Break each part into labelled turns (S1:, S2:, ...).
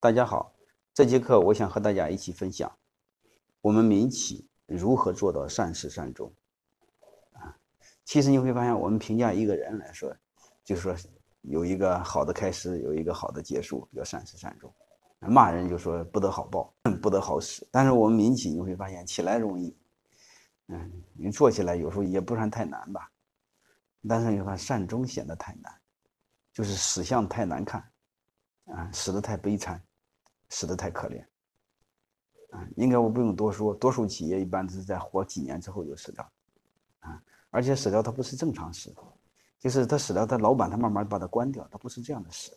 S1: 大家好，这节课我想和大家一起分享，我们民企如何做到善始善终。啊，其实你会发现，我们评价一个人来说，就是说有一个好的开始，有一个好的结束，叫善始善终。骂人就说不得好报，不得好使。但是我们民企你会发现，起来容易，嗯，你做起来有时候也不算太难吧，但是你看善终显得太难，就是死相太难看，啊，死得太悲惨。死的太可怜，啊，应该我不用多说，多数企业一般是在活几年之后就死掉，啊，而且死掉它不是正常死，就是他死掉，他老板他慢慢把他关掉，他不是这样的死，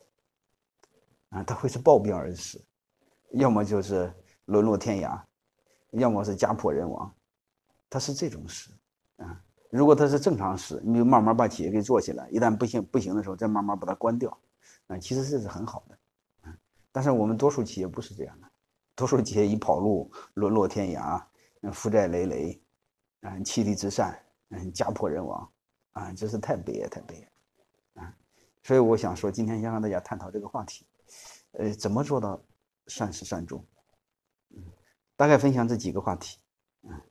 S1: 啊，他会是暴病而死，要么就是沦落天涯，要么是家破人亡，他是这种死，啊，如果他是正常死，你就慢慢把企业给做起来，一旦不行不行的时候，再慢慢把它关掉，啊，其实这是很好的。但是我们多数企业不是这样的，多数企业一跑路，沦落天涯，负债累累，嗯，妻离子散，嗯，家破人亡，啊，真是太悲哀，太悲哀，啊，所以我想说，今天先和大家探讨这个话题，呃，怎么做到善始善终？嗯，大概分享这几个话题，嗯，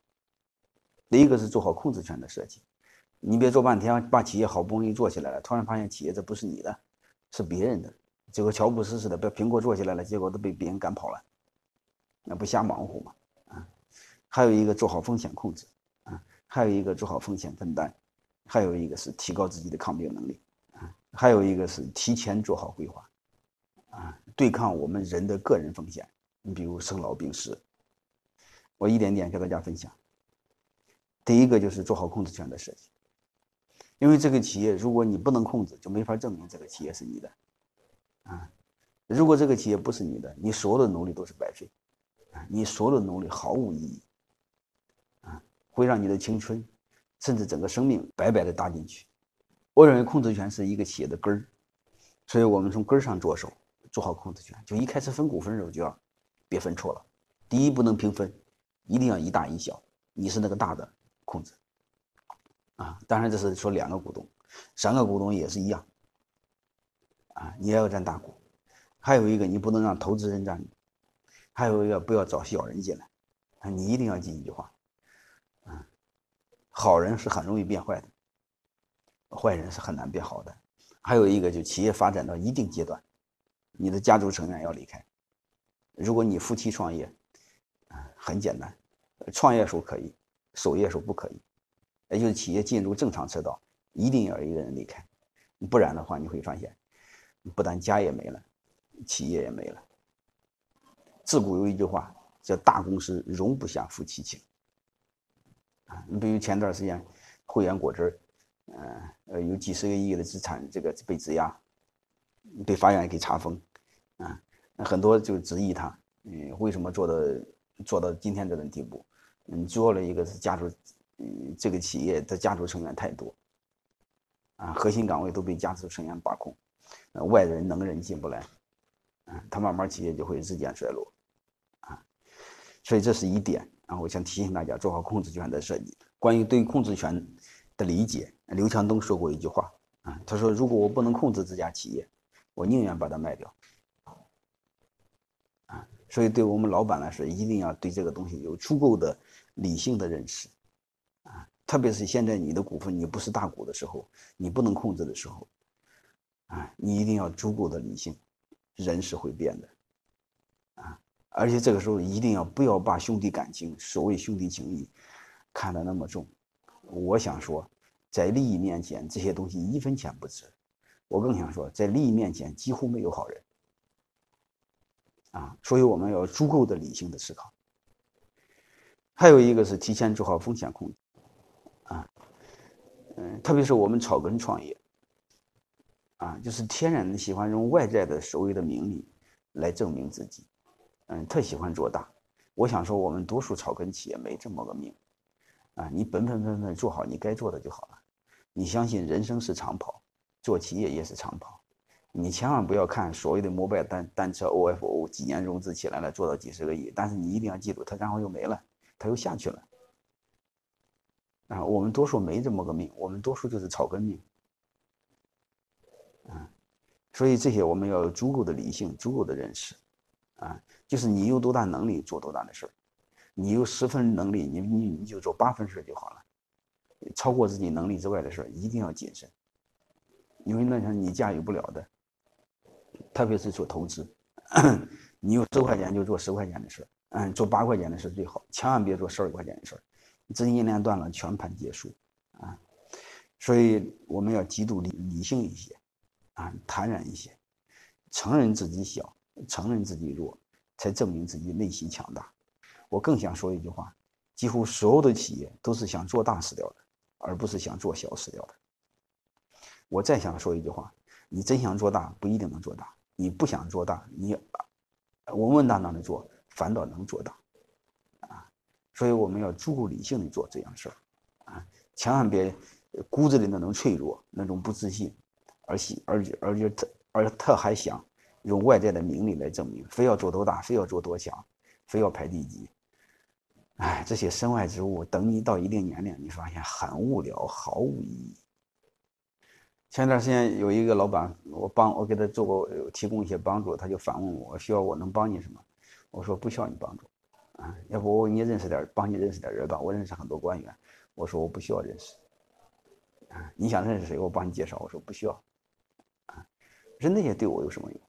S1: 第一个是做好控制权的设计，你别做半天，把企业好不容易做起来了，突然发现企业这不是你的，是别人的。结果乔布斯似的被苹果做起来了，结果都被别人赶跑了，那不瞎忙活吗？啊，还有一个做好风险控制，啊，还有一个做好风险分担，还有一个是提高自己的抗病能力，啊，还有一个是提前做好规划，啊，对抗我们人的个人风险，你比如生老病死，我一点点跟大家分享。第一个就是做好控制权的设计，因为这个企业如果你不能控制，就没法证明这个企业是你的。啊，如果这个企业不是你的，你所有的努力都是白费，啊，你所有的努力毫无意义，啊，会让你的青春，甚至整个生命白白的搭进去。我认为控制权是一个企业的根儿，所以我们从根儿上着手，做好控制权。就一开始分股份的时候就要别分错了。第一，不能平分，一定要一大一小，你是那个大的控制，啊，当然这是说两个股东，三个股东也是一样。啊，你也要占大股，还有一个你不能让投资人占，还有一个不要找小人进来，啊，你一定要记一句话，啊，好人是很容易变坏的，坏人是很难变好的。还有一个就企业发展到一定阶段，你的家族成员要离开。如果你夫妻创业，啊，很简单，创业时候可以，守业时候不可以，也就是企业进入正常车道，一定要一个人离开，不然的话你会发现。不但家也没了，企业也没了。自古有一句话叫“大公司容不下夫妻情”。啊，你比如前段时间，汇源果汁，呃，有几十个亿的资产，这个被质押，被法院给查封，啊，那很多就质疑他，嗯，为什么做到做到今天这种地步？嗯，主要的一个是家族，嗯，这个企业的家族成员太多，啊，核心岗位都被家族成员把控。外人能人进不来，啊，他慢慢企业就会日渐衰落，啊，所以这是一点。然后我想提醒大家做好控制权的设计。关于对控制权的理解，刘强东说过一句话，啊，他说：“如果我不能控制这家企业，我宁愿把它卖掉。”啊，所以对我们老板来说，一定要对这个东西有足够的理性的认识，啊，特别是现在你的股份你不是大股的时候，你不能控制的时候。啊，你一定要足够的理性，人是会变的，啊，而且这个时候一定要不要把兄弟感情，所谓兄弟情谊，看得那么重。我想说，在利益面前，这些东西一分钱不值。我更想说，在利益面前，几乎没有好人。啊，所以我们要足够的理性的思考。还有一个是提前做好风险控制，啊，嗯，特别是我们草根创业。啊，就是天然的喜欢用外在的所谓的名利来证明自己，嗯，特喜欢做大。我想说，我们多数草根企业没这么个命，啊，你本本分分做好你该做的就好了。你相信人生是长跑，做企业也是长跑。你千万不要看所谓的摩拜单单车 OFO 几年融资起来了，做到几十个亿，但是你一定要记住，它然后又没了，它又下去了。啊，我们多数没这么个命，我们多数就是草根命。所以这些我们要有足够的理性，足够的认识，啊，就是你有多大能力做多大的事儿，你有十分能力，你你你就做八分事就好了，超过自己能力之外的事儿一定要谨慎，因为那是你驾驭不了的，特别是做投资，你有十块钱就做十块钱的事儿，嗯，做八块钱的事最好，千万别做十二块钱的事儿，资金链断了，全盘皆输啊，所以我们要极度理理性一些，坦然一些，承认自己小。承认自己弱，才证明自己内心强大。我更想说一句话：几乎所有的企业都是想做大死掉的，而不是想做小死掉的。我再想说一句话：你真想做大，不一定能做大；你不想做大，你稳稳当当的做，反倒能做大。啊，所以我们要足够理性的做这样事儿，啊，千万别骨子里那种脆弱、那种不自信，而且而且而且特而特还想。用外在的名利来证明，非要做多大，非要做多强，非要排第几。哎，这些身外之物，等你到一定年龄，你发现很无聊，毫无意义。前段时间有一个老板，我帮我给他做过提供一些帮助，他就反问我需要我能帮你什么？我说不需要你帮助，啊，要不我你认识点，帮你认识点人吧。我认识很多官员，我说我不需要认识。啊，你想认识谁？我帮你介绍。我说不需要。人，那些对我有什么用？